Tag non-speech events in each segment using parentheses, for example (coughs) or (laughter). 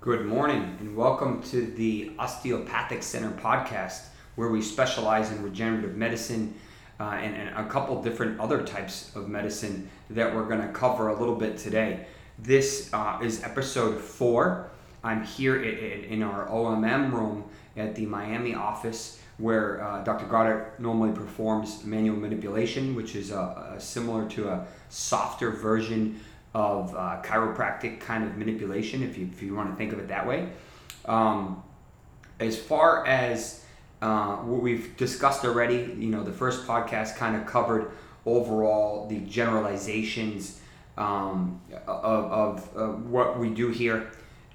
Good morning, and welcome to the Osteopathic Center podcast, where we specialize in regenerative medicine uh, and, and, a couple different other types of medicine that we're going to cover a little bit today. This uh, is episode four. I'm here in, in our OMM room at the Miami office where uh, Dr. Goddard normally performs manual manipulation, which is a, a similar to a softer version of uh, chiropractic kind of manipulation, if you, if you want to think of it that way. Um, as far as uh, what we've discussed already, you know, the first podcast kind of covered overall the generalizations um, of, of what we do here.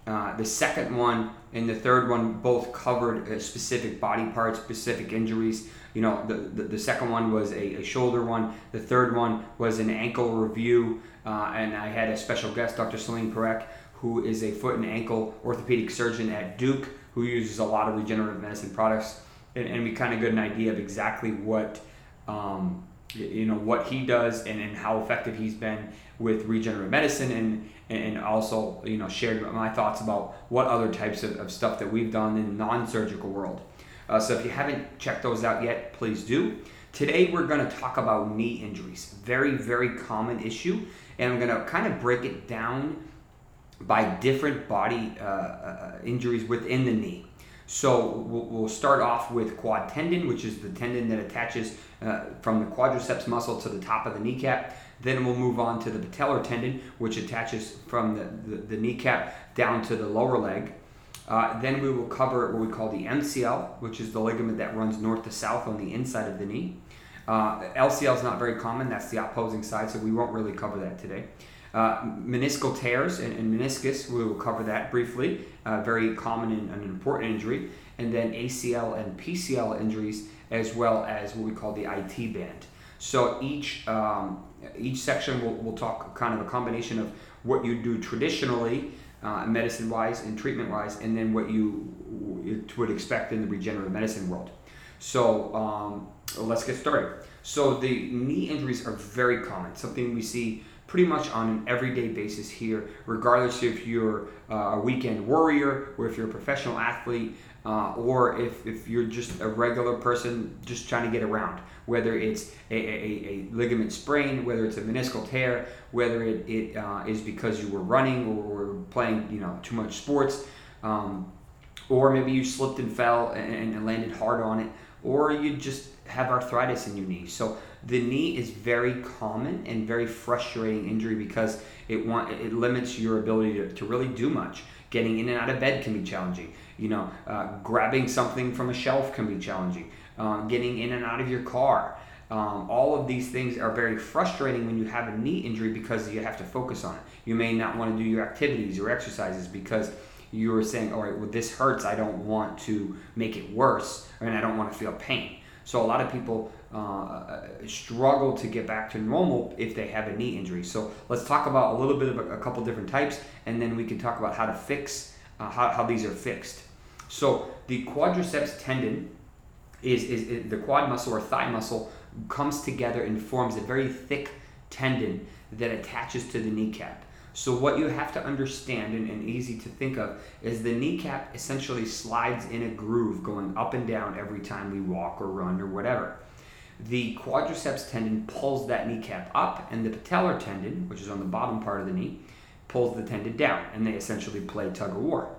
Uh, the second one and the third one both covered uh, specific body parts, specific injuries. You know, the, the, the second one was a, a, shoulder one. The third one was an ankle review. Uh, and I had a special guest, Dr. Celine Perek, who is a foot and ankle orthopedic surgeon at Duke, who uses a lot of regenerative medicine products. And, and we kind of got an idea of exactly what, um, you know, what he does and, and how effective he's been with regenerative medicine and, and also, you know, shared my thoughts about what other types of, of stuff that we've done in the non-surgical world. Uh, so if you haven't checked those out yet, please do. Today we're going to talk about knee injuries. Very, very common issue. And I'm going to kind of break it down by different body uh, uh, injuries within the knee. So we'll, we'll, start off with quad tendon, which is the tendon that attaches uh, from the quadriceps muscle to the top of the kneecap. Then we'll move on to the patellar tendon, which attaches from the, the, the kneecap down to the lower leg. Uh, then we will cover what we call the MCL, which is the ligament that runs north to south on the inside of the knee. Uh, LCL is not very common, that's the opposing side, so we won't really cover that today. Uh, meniscal tears and, and, meniscus, we will cover that briefly, uh, very common and an important injury. And then ACL and PCL injuries, as well as what we call the IT band. So each um, each section will will talk kind of a combination of what you do traditionally uh, medicine wise and treatment wise, and then what you would expect in the regenerative medicine world. So um, let's get started. So the knee injuries are very common, something we see pretty much on an everyday basis here, regardless if you're uh, a weekend warrior or if you're a professional athlete. Uh, or if, if you're just a regular person just trying to get around, whether it's a, a, a ligament sprain, whether it's a meniscal tear, whether it, it uh, is because you were running or, playing you know too much sports, um, or maybe you slipped and fell and, and landed hard on it, or you just have arthritis in your knee. So the knee is very common and very frustrating injury because it want it limits your ability to, to really do much. Getting in and out of bed can be challenging. You know, uh, grabbing something from a shelf can be challenging. Um, getting in and out of your car. Um, all of these things are very frustrating when you have a knee injury because you have to focus on it. You may not want to do your activities or exercises because you're saying, all right, well, this hurts. I don't want to make it worse, and I don't want to feel pain. So a lot of people uh, struggle to get back to normal if they have a knee injury. So let's talk about a little bit of a, a couple different types, and then we can talk about how to fix uh, how, how these are fixed. So the quadriceps tendon is, is, is the quad muscle or thigh muscle comes together and forms a very thick tendon that attaches to the kneecap. So what you have to understand and, and, easy to think of is the kneecap essentially slides in a groove going up and down every time we walk or run or whatever. The quadriceps tendon pulls that kneecap up and the patellar tendon, which is on the bottom part of the knee, pulls the tendon down and they essentially play tug of war.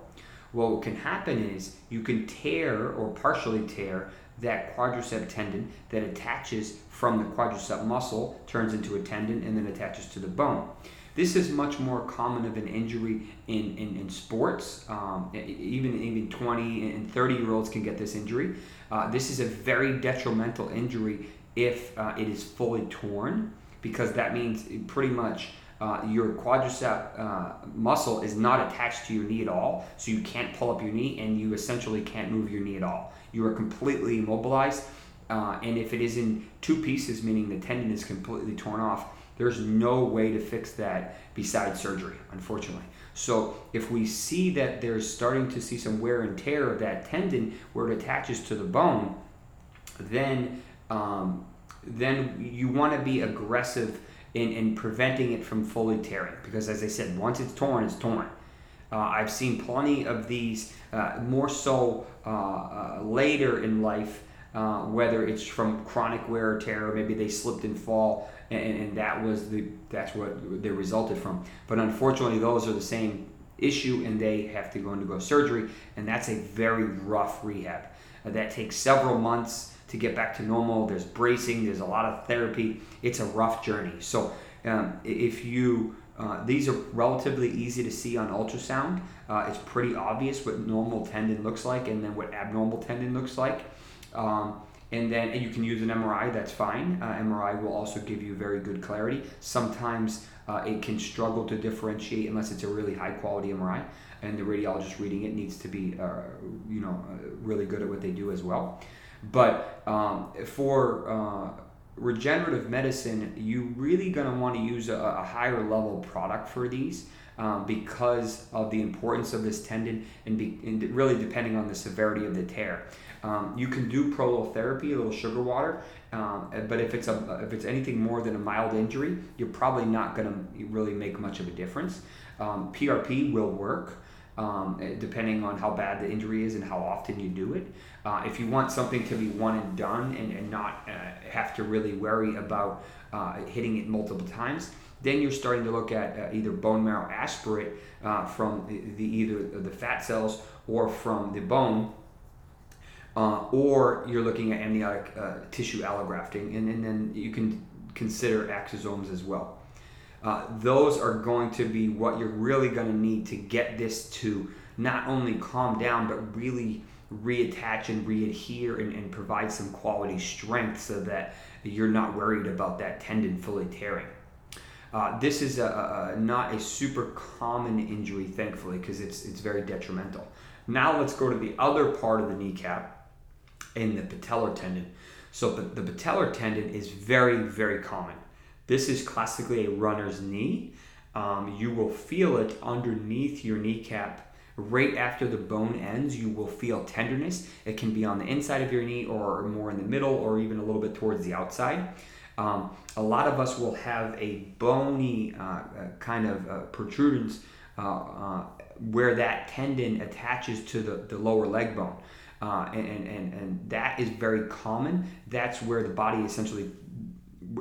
Well, what can happen is you can tear or partially tear that quadricep tendon that attaches from the quadricep muscle, turns into a tendon, and then attaches to the bone. This is much more common of an injury in, in, in sports. Um, even, even 20 and 30 year olds can get this injury. Uh, this is a very detrimental injury if uh, it is fully torn, because that means pretty much uh, your quadricep uh, muscle is not attached to your knee at all, so you can't pull up your knee and you essentially can't move your knee at all. You are completely immobilized, uh, and if it is in two pieces, meaning the tendon is completely torn off, there's no way to fix that besides surgery, unfortunately. So if we see that there's starting to see some wear and tear of that tendon where it attaches to the bone, then um, then you want to be aggressive in, in preventing it from fully tearing. Because as I said, once it's torn, it's torn. Uh, I've seen plenty of these uh, more so uh, uh, later in life, uh, whether it's from chronic wear or tear, maybe they slipped and fall, and, and that was the that's what they resulted from. But unfortunately, those are the same issue, and they have to go undergo surgery, and that's a very rough rehab. that takes several months to get back to normal. There's bracing, there's a lot of therapy. It's a rough journey. So um, if you uh, these are relatively easy to see on ultrasound. Uh, it's pretty obvious what normal tendon looks like and then what abnormal tendon looks like. Um, and then and you can use an MRI, that's fine. Uh, MRI will also give you very good clarity. Sometimes uh, it can struggle to differentiate unless it's a really high quality MRI, and the radiologist reading it needs to be, uh, you know, uh, really good at what they do as well. But um, for regenerative medicine, you're really going to want to use a, a, higher level product for these um, because of the importance of this tendon and, be, and, really depending on the severity of the tear. Um, you can do prolotherapy, a little sugar water, um, but if it's a if it's anything more than a mild injury, you're probably not going to really make much of a difference. PRP um, will work. Um, depending on how bad the injury is and how often you do it. Uh, if you want something to be one and done and, and not uh, have to really worry about uh, hitting it multiple times, then you're starting to look at uh, either bone marrow aspirate uh, from the, the, either the fat cells or from the bone. Uh, or you're looking at amniotic tissue allografting, and, and then you can consider exosomes as well. Uh, those are going to be what you're really going to need to get this to not only calm down but really reattach and readhere and, and provide some quality strength so that you're not worried about that tendon fully tearing. Uh, this is a, a, not a super common injury, thankfully, because it's it's very detrimental. Now let's go to the other part of the kneecap, and the patellar tendon. So the patellar tendon is very very common. This is classically a runner's knee. Um, you will feel it underneath your kneecap right after the bone ends, you will feel tenderness. It can be on the inside of your knee or more in the middle or even a little bit towards the outside. Um, a lot of us will have a bony uh, uh kind of uh, protrudence uh, uh, where that tendon attaches to the, the lower leg bone. Uh, and, and, and that is very common. That's where the body essentially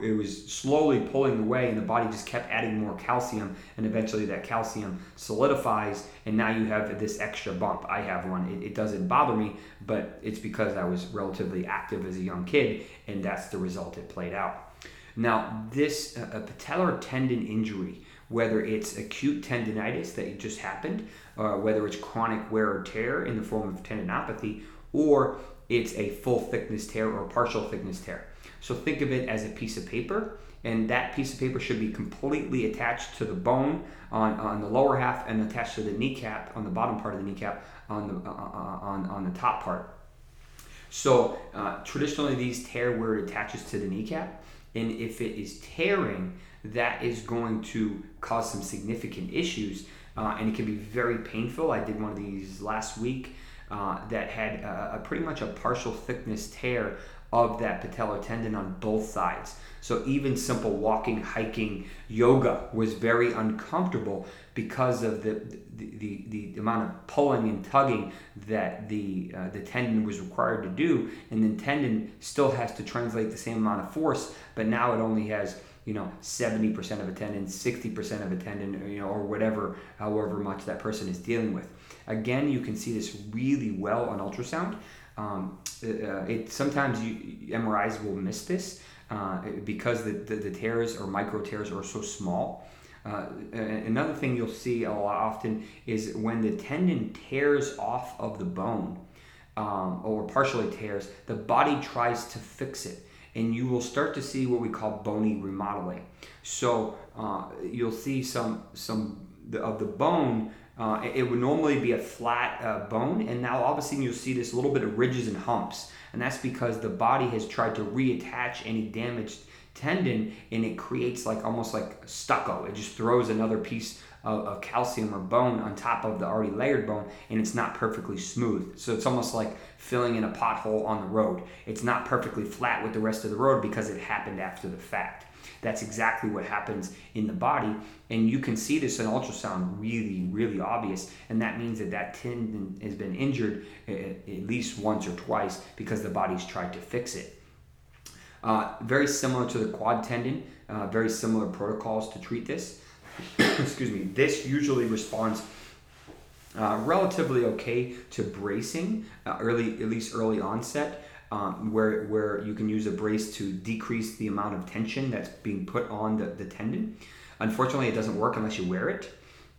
it was slowly pulling away and the body just kept adding more calcium and eventually that calcium solidifies and now you have this extra bump. I have one. It, it, doesn't bother me but it's because i was relatively active as a young kid and that's the result. It played out. Now this uh, patellar tendon injury whether it's acute tendonitis that just happened uh, whether it's chronic wear or tear in the form of tendinopathy or it's a full thickness tear or partial thickness tear so think of it as a piece of paper, and that piece of paper should be completely attached to the bone on, on the lower half and attached to the kneecap on the bottom part of the kneecap on the, uh, uh on, on the top part. So uh, traditionally, these tear where it attaches to the kneecap, and if it is tearing, that is going to cause some significant issues, uh, and it can be very painful. I did one of these last week. Uh, that had a, a pretty much a partial thickness tear of that patellar tendon on both sides. So even simple walking, hiking, yoga was very uncomfortable because of the the, the, the amount of pulling and tugging that the uh, the tendon was required to do, and the tendon still has to translate the same amount of force, but now it only has you know 70% of a tendon 60% of a tendon you know or whatever however much that person is dealing with. Again you can see this really well on ultrasound. Um, uh, it sometimes you, MRIs will miss this uh, because the, the, the, tears or micro tears are so small. Uh, another thing you'll see a lot often is when the tendon tears off of the bone um, or partially tears, the body tries to fix it, and you will start to see what we call bony remodeling. So uh, you'll see some some of the bone uh, it would normally be a flat uh, bone, and now all of a sudden you'll see this little bit of ridges and humps, and that's because the body has tried to reattach any damaged tendon, and it creates like almost like stucco. It just throws another piece of, of calcium or bone on top of the already layered bone, and it's not perfectly smooth. So it's almost like filling in a pothole on the road. It's not perfectly flat with the rest of the road because it happened after the fact. That's exactly what happens in the body. And you can see this in ultrasound really, really obvious. And that means that that tendon has been injured uh, at least once or twice because the body's tried to fix it. Uh, very similar to the quad tendon, uh, very similar protocols to treat this. (coughs) Excuse me. This usually responds uh, relatively okay to bracing, uh, early at least early onset, um, where where you can use a brace to decrease the amount of tension that's being put on the, the tendon. Unfortunately, it doesn't work unless you wear it.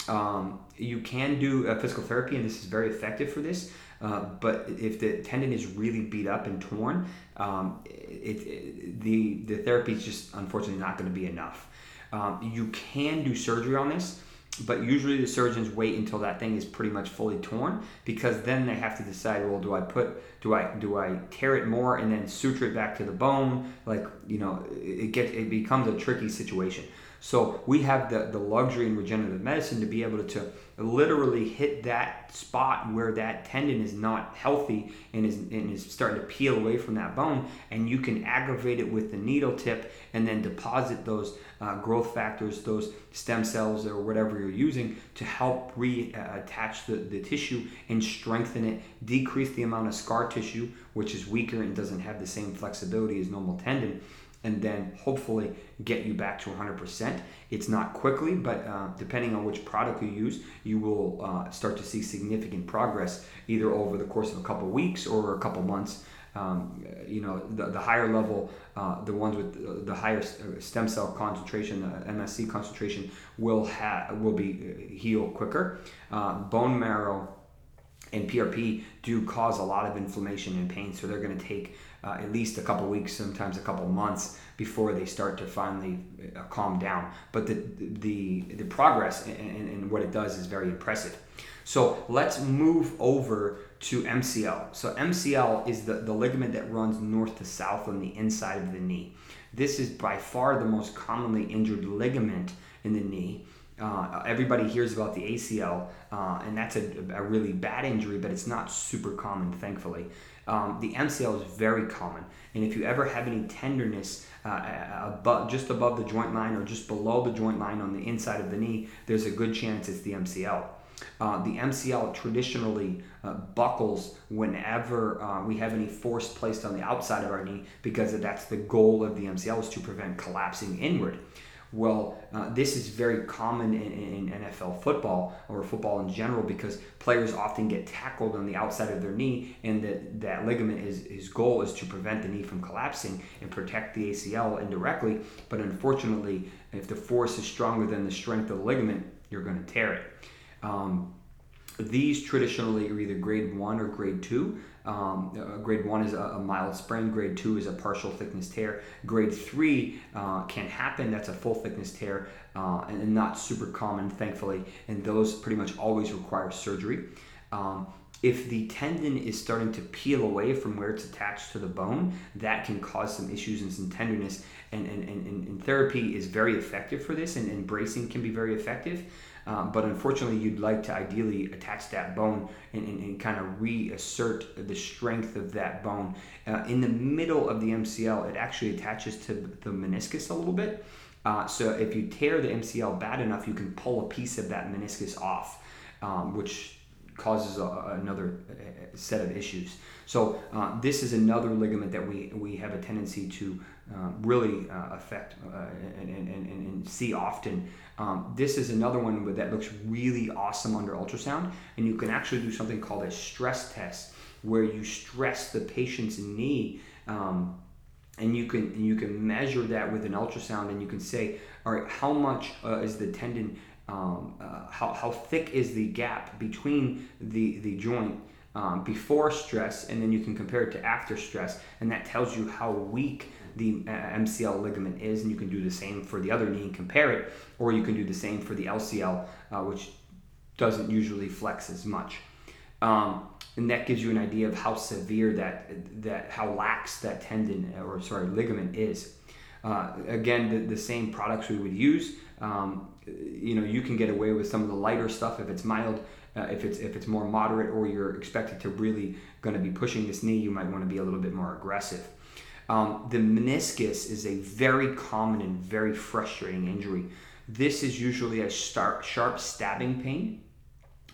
Um, you can do physical therapy, and this is very effective for this. Uh, but if the tendon is really beat up and torn, um, it, it, the the therapy is just unfortunately not going to be enough. Um, you can do surgery on this, but usually the surgeons wait until that thing is pretty much fully torn because then they have to decide well do i put do i do i tear it more and then suture it back to the bone? Like you know it gets it becomes a tricky situation so we have the, the luxury in regenerative medicine to be able to literally hit that spot where that tendon is not healthy and is, and is starting to peel away from that bone and you can aggravate it with the needle tip and then deposit those uh, growth factors those stem cells or whatever you're using to help reattach the, the tissue and strengthen it decrease the amount of scar tissue which is weaker and doesn't have the same flexibility as normal tendon and then hopefully get you back to 100%. It's not quickly, but uh, depending on which product you use, you will uh, start to see significant progress either over the course of a couple weeks or a couple months. Um, you know, the, the higher level, uh, the ones with the higher uh, stem cell concentration, the MSC concentration, will have will be uh, heal quicker. Uh, bone marrow and PRP do cause a lot of inflammation and pain, so they're going to take uh, at least a couple weeks, sometimes a couple months before they start to finally uh, calm down. But the the the progress and, and what it does is very impressive. So let's move over to MCL. So MCL is the, the ligament that runs north to south on the inside of the knee. This is by far the most commonly injured ligament in the knee. Uh, everybody hears about the ACL, uh, and that's a, a, really bad injury, but it's not super common, thankfully. Um, the MCL is very common, and if you ever have any tenderness uh, above, just above the joint line or just below the joint line on the inside of the knee, there's a good chance it's the MCL. Uh, the MCL traditionally uh, buckles whenever uh, we have any force placed on the outside of our knee because that's the goal of the MCL is to prevent collapsing inward. Well, uh, this is very common in, in, NFL football or football in general because players often get tackled on the outside of their knee, and that, that ligament is his goal is to prevent the knee from collapsing and protect the ACL indirectly. But unfortunately, if the force is stronger than the strength of the ligament, you're going to tear it. Um, these traditionally are either grade one or grade two. Um, uh, grade one is a, a, mild sprain, grade two is a partial thickness tear. Grade three uh, can happen, that's a full thickness tear, uh, and, and, not super common, thankfully, and those pretty much always require surgery. Um, if the tendon is starting to peel away from where it's attached to the bone, that can cause some issues and some tenderness. And, and, and, and therapy is very effective for this, and, and bracing can be very effective. Um, but unfortunately, you'd like to ideally attach that bone and, and, and kind of reassert the strength of that bone. Uh, in the middle of the MCL, it actually attaches to the meniscus a little bit. Uh, so if you tear the MCL bad enough, you can pull a piece of that meniscus off, um, which causes a, another uh, set of issues. So uh, this is another ligament that we, we have a tendency to uh, really uh, affect uh, and, and, and, and, see often. Um, this is another one that looks really awesome under ultrasound, and you can actually do something called a stress test where you stress the patient's knee. Um, and you can and you can measure that with an ultrasound, and you can say, all right, how much uh, is the tendon um, uh, how, how thick is the gap between the, the joint um, before stress, and then you can compare it to after stress, and that tells you how weak the uh, MCL ligament is, and you can do the same for the other knee and compare it, or you can do the same for the LCL, uh, which doesn't usually flex as much. Um, and that gives you an idea of how severe that that how lax that tendon or sorry ligament is. Uh, again, the, the same products we would use. Um, you know, you can get away with some of the lighter stuff if it's mild. Uh, if it's if it's more moderate or you're expected to really going to be pushing this knee, you might want to be a little bit more aggressive. Um, the meniscus is a very common and very frustrating injury. This is usually a sharp, sharp stabbing pain.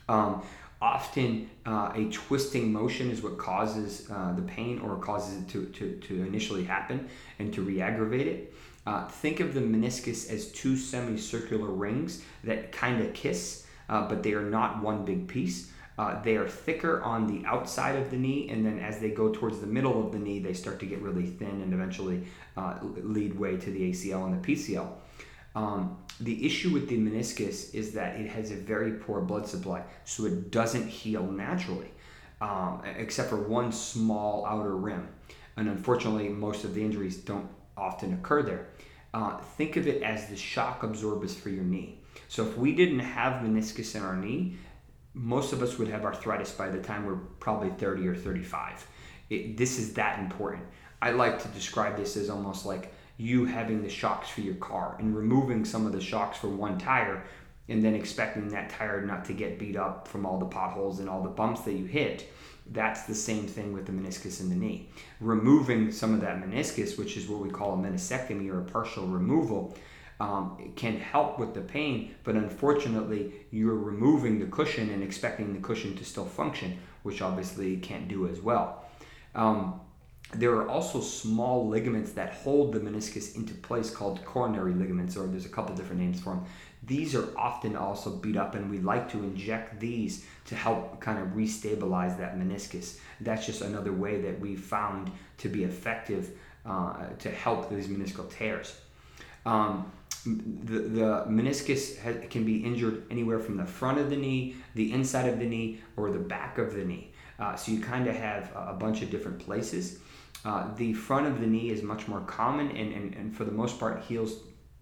Um, often uh, a twisting motion is what causes uh, the pain or causes it to, to, to initially happen and to re-aggravate it. Uh, think of the meniscus as two semicircular rings that kind of kiss, uh, but they are not one big piece. Uh, they are thicker on the outside of the knee, and then as they go towards the middle of the knee, they start to get really thin and eventually uh, lead way to the ACL and the PCL. Um, the issue with the meniscus is that it has a very poor blood supply, so it doesn't heal naturally, um, except for one small outer rim. And unfortunately, most of the injuries don't often occur there. Uh, think of it as the shock absorbers for your knee. So if we didn't have meniscus in our knee, most of us would have arthritis by the time we're probably 30 or 35. It, this is that important. I like to describe this as almost like you having the shocks for your car and removing some of the shocks for one tire and then expecting that tire not to get beat up from all the potholes and all the bumps that you hit. That's the same thing with the meniscus in the knee. Removing some of that meniscus, which is what we call a meniscectomy or a partial removal, um, can help with the pain, but unfortunately, you're removing the cushion and expecting the cushion to still function, which obviously can't do as well. Um, there are also small ligaments that hold the meniscus into place called coronary ligaments, or there's a couple different names for them. These are often also beat up, and we like to inject these to help kind of restabilize that meniscus. That's just another way that we found to be effective uh, to help these meniscal tears. Um, the, the meniscus has, can be injured anywhere from the front of the knee, the inside of the knee, or the back of the knee. Uh, so you kind of have a bunch of different places. Uh, the front of the knee is much more common and, and, and for the most part heals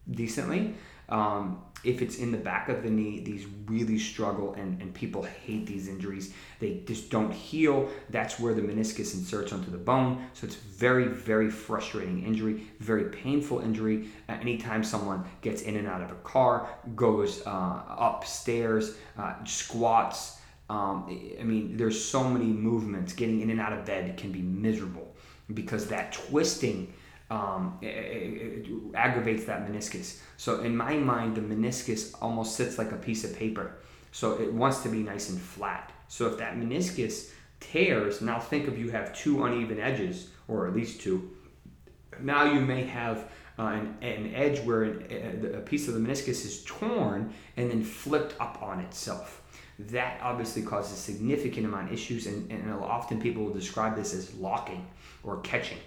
decently. Um, if it's in the back of the knee, these really struggle and, and people hate these injuries. They just don't heal. That's where the meniscus inserts onto the bone. So it's very, very frustrating injury, very painful injury. Uh, anytime someone gets in and out of a car, goes uh, upstairs, uh, squats. Um, I mean, there's so many movements. Getting in and out of bed can be miserable because that twisting um, it, it, it aggravates that meniscus. So in my mind, the meniscus almost sits like a piece of paper. So it wants to be nice and flat. So if that meniscus tears, now think of you have two uneven edges, or at least two. Now you may have uh, an, an, edge where a, a piece of the meniscus is torn and then flipped up on itself that obviously causes significant amount of issues and, and often people will describe this as locking or catching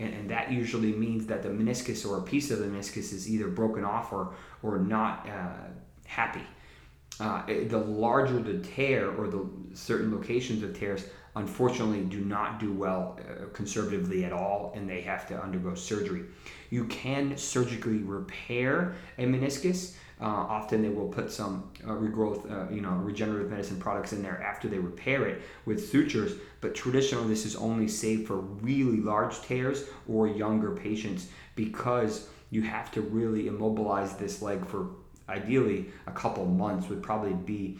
and, and, that usually means that the meniscus or a piece of the meniscus is either broken off or or not uh, happy. Uh, the larger the tear or the certain locations of tears unfortunately do not do well uh, conservatively at all and they have to undergo surgery. You can surgically repair a meniscus uh, often they will put some uh, regrowth, uh, you know, regenerative medicine products in there after they repair it with sutures. But traditionally, this is only safe for really large tears or younger patients because you have to really immobilize this leg for ideally a couple months would probably be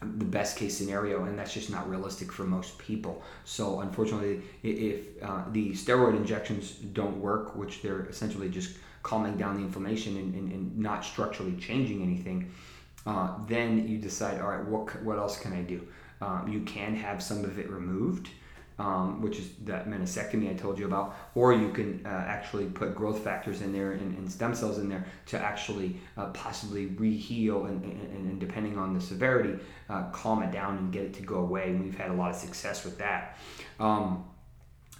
the best case scenario and that's just not realistic for most people so unfortunately if uh, the steroid injections don't work which they're essentially just calming down the inflammation and, and, and not structurally changing anything, uh, then you decide, all right, what, what else can I do? Um, you can have some of it removed, um, which is that meniscectomy I told you about, or you can uh, actually put growth factors in there and, and stem cells in there to actually uh, possibly re-heal and, and, and, depending on the severity, uh, calm it down and get it to go away. And we've had a lot of success with that. Um,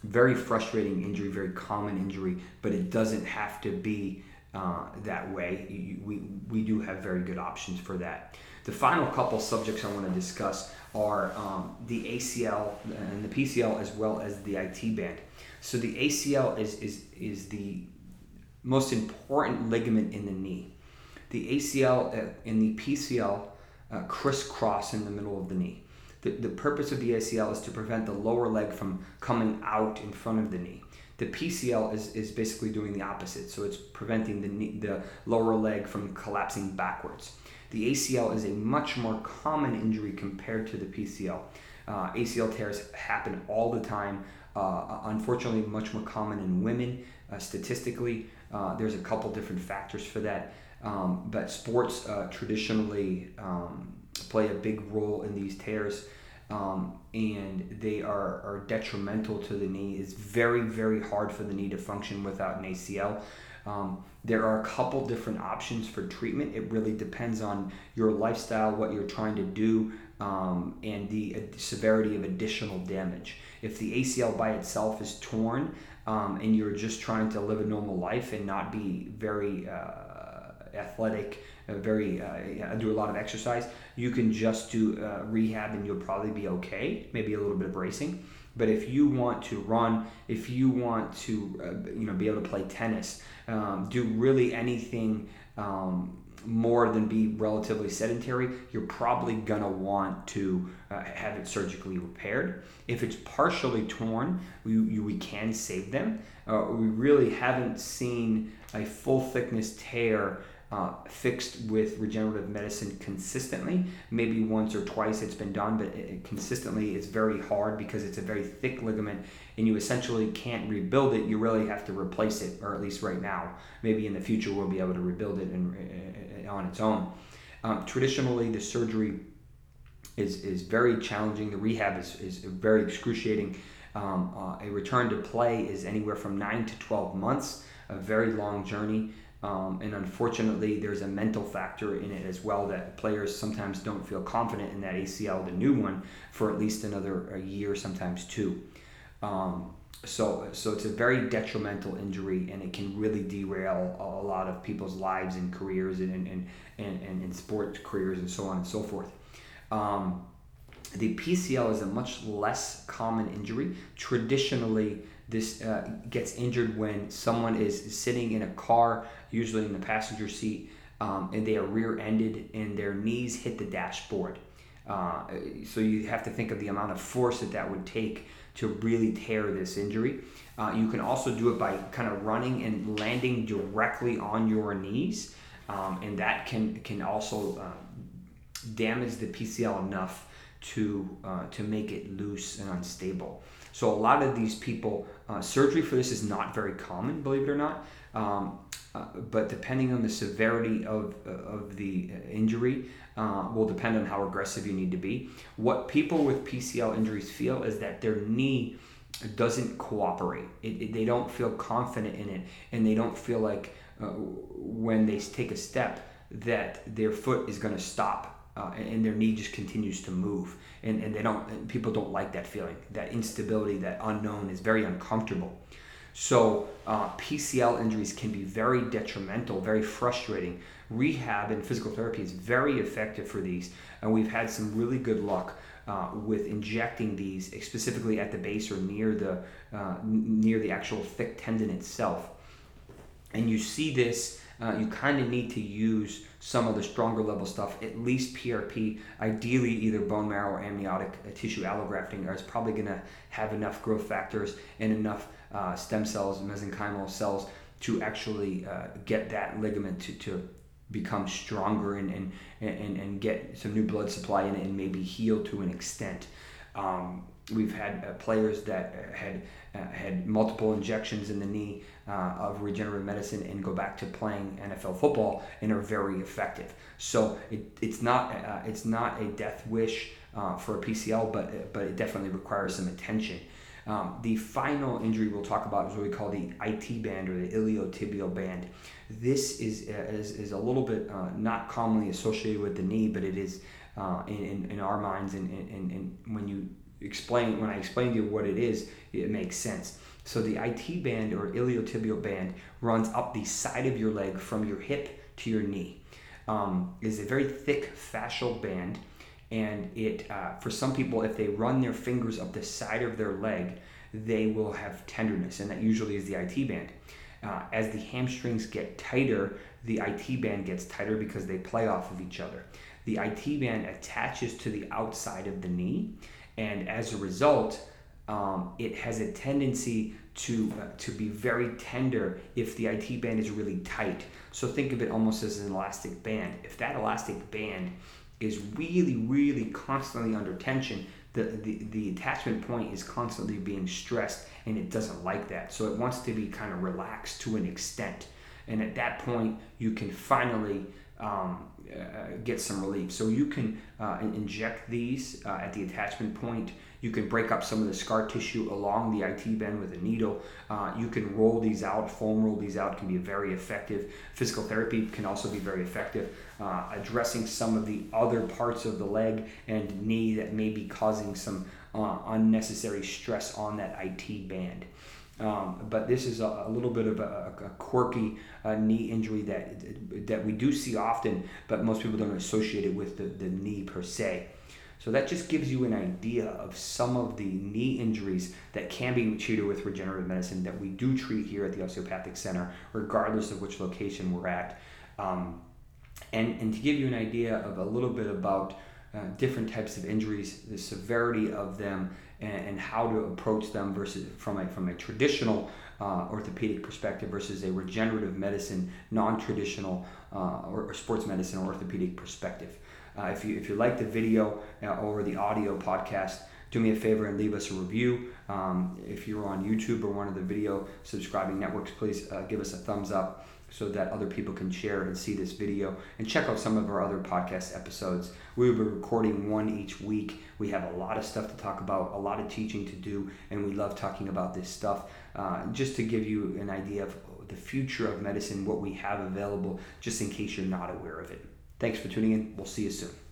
very frustrating injury, very common injury, but it doesn't have to be uh, that way. We, we do have very good options for that. The final couple subjects I want to discuss are um, the ACL and the PCL as well as the IT band. So the ACL is, is, is the most important ligament in the knee. The ACL and the PCL uh, crisscross in the middle of the knee. The, the purpose of the ACL is to prevent the lower leg from coming out in front of the knee. The PCL is, is basically doing the opposite, so it's preventing the, knee, the lower leg from collapsing backwards. The ACL is a much more common injury compared to the PCL. Uh, ACL tears happen all the time. Uh, unfortunately, much more common in women. Uh, statistically, uh, there's a couple different factors for that. Um, but sports uh, traditionally um, play a big role in these tears. Um, and they are, are detrimental to the knee. It's very, very hard for the knee to function without an ACL. Um, there are a couple different options for treatment. It really depends on your lifestyle, what you're trying to do, um, and the uh, severity of additional damage. If the ACL by itself is torn um, and you're just trying to live a normal life and not be very uh, athletic, very uh, do a lot of exercise, you can just do uh, rehab and you'll probably be okay. Maybe a little bit of bracing. But if you want to run, if you want to, uh, you know, be able to play tennis, um, do really anything um, more than be relatively sedentary, you're probably gonna want to uh, have it surgically repaired. If it's partially torn, we, you, we can save them. Uh, we really haven't seen a full thickness tear uh, fixed with regenerative medicine consistently. Maybe once or twice it's been done, but it, consistently it's very hard because it's a very thick ligament and you essentially can't rebuild it. You really have to replace it, or at least right now. Maybe in the future we'll be able to rebuild it and, uh, on its own. Um, traditionally, the surgery is, is very challenging. The rehab is, is very excruciating. Um, uh, a return to play is anywhere from 9 to 12 months, a very long journey. Um, and unfortunately, there's a mental factor in it as well that players sometimes don't feel confident in that ACL, the new one, for at least another a year, sometimes two. Um, so, so it's a very detrimental injury, and it can really derail a lot of people's lives and careers, and and and, and, and sports careers, and so on and so forth. Um, the PCL is a much less common injury. Traditionally, this uh, gets injured when someone is sitting in a car, usually in the passenger seat, um, and they are rear-ended and their knees hit the dashboard. Uh, so you have to think of the amount of force that that would take to really tear this injury. Uh, you can also do it by kind of running and landing directly on your knees, um, and that can can also uh, damage the PCL enough to uh, to make it loose and unstable. So a lot of these people, uh, surgery for this is not very common, believe it or not. Um, uh, but depending on the severity of, uh, of the injury, uh, will depend on how aggressive you need to be. What people with PCL injuries feel is that their knee doesn't cooperate. It, it, they don't feel confident in it, and they don't feel like uh, when they take a step that their foot is going to stop uh, and their knee just continues to move. And, and they don't and people don't like that feeling that instability that unknown. Is very uncomfortable. So uh, pcl injuries can be very detrimental very frustrating. Rehab and physical therapy is very effective for these and we've had some really good luck uh, with injecting these specifically at the base or near the uh, near the actual thick tendon itself. And you see this uh, you kind of need to use some of the stronger level stuff, at least PRP, ideally either bone marrow or amniotic uh, tissue allografting is probably going to have enough growth factors and enough uh, stem cells, mesenchymal cells to actually uh, get that ligament to, to become stronger and, and, and, and get some new blood supply in it and maybe heal to an extent. Um, we've had uh, players that uh, had uh, had multiple injections in the knee uh, of regenerative medicine and go back to playing NFL football and are very effective. So it, it's not uh, it's not a death wish uh, for a PCL, but but it definitely requires some attention. Um, the final injury we'll talk about is what we call the IT band or the iliotibial band. This is uh, is, is a little bit uh, not commonly associated with the knee, but it is in, in, in our minds and, and, and when you explain when I explain to you what it is, it makes sense. So the IT band or iliotibial band runs up the side of your leg from your hip to your knee. Um, is a very thick fascial band, and it uh, for some people, if they run their fingers up the side of their leg, they will have tenderness, and that usually is the IT band. Uh, as the hamstrings get tighter, the IT band gets tighter because they play off of each other. The IT band attaches to the outside of the knee, and as a result, um, it has a tendency to uh, to be very tender if the IT band is really tight. So think of it almost as an elastic band. If that elastic band is really, really constantly under tension, the, the, the attachment point is constantly being stressed and it doesn't like that. So it wants to be kind of relaxed to an extent. And at that point, you can finally um, uh, get some relief. So you can uh, inject these uh, at the attachment point. You can break up some of the scar tissue along the IT band with a needle. Uh, you can roll these out, foam roll these out can be very effective. Physical therapy can also be very effective. Uh, addressing some of the other parts of the leg and knee that may be causing some uh, unnecessary stress on that IT band. Um, but this is a, a, little bit of a, a quirky uh, knee injury that that we do see often, but most people don't associate it with the, the knee per se. So that just gives you an idea of some of the knee injuries that can be treated with regenerative medicine that we do treat here at the Osteopathic Center, regardless of which location we're at. Um, and, and to give you an idea of a little bit about uh, different types of injuries, the severity of them, and, and how to approach them versus from a from a traditional uh, orthopedic perspective versus a regenerative medicine, non-traditional uh, or, or, sports medicine or orthopedic perspective. Uh, if you if you like the video uh, or the audio podcast, do me a favor and leave us a review. Um, if you're on YouTube or one of the video subscribing networks, please give us a thumbs up so that other people can share and see this video and check out some of our other podcast episodes. We will be recording one each week. We have a lot of stuff to talk about, a lot of teaching to do, and we love talking about this stuff. Uh, just to give you an idea of the future of medicine, what we have available, just in case you're not aware of it. Thanks for tuning in. We'll see you soon.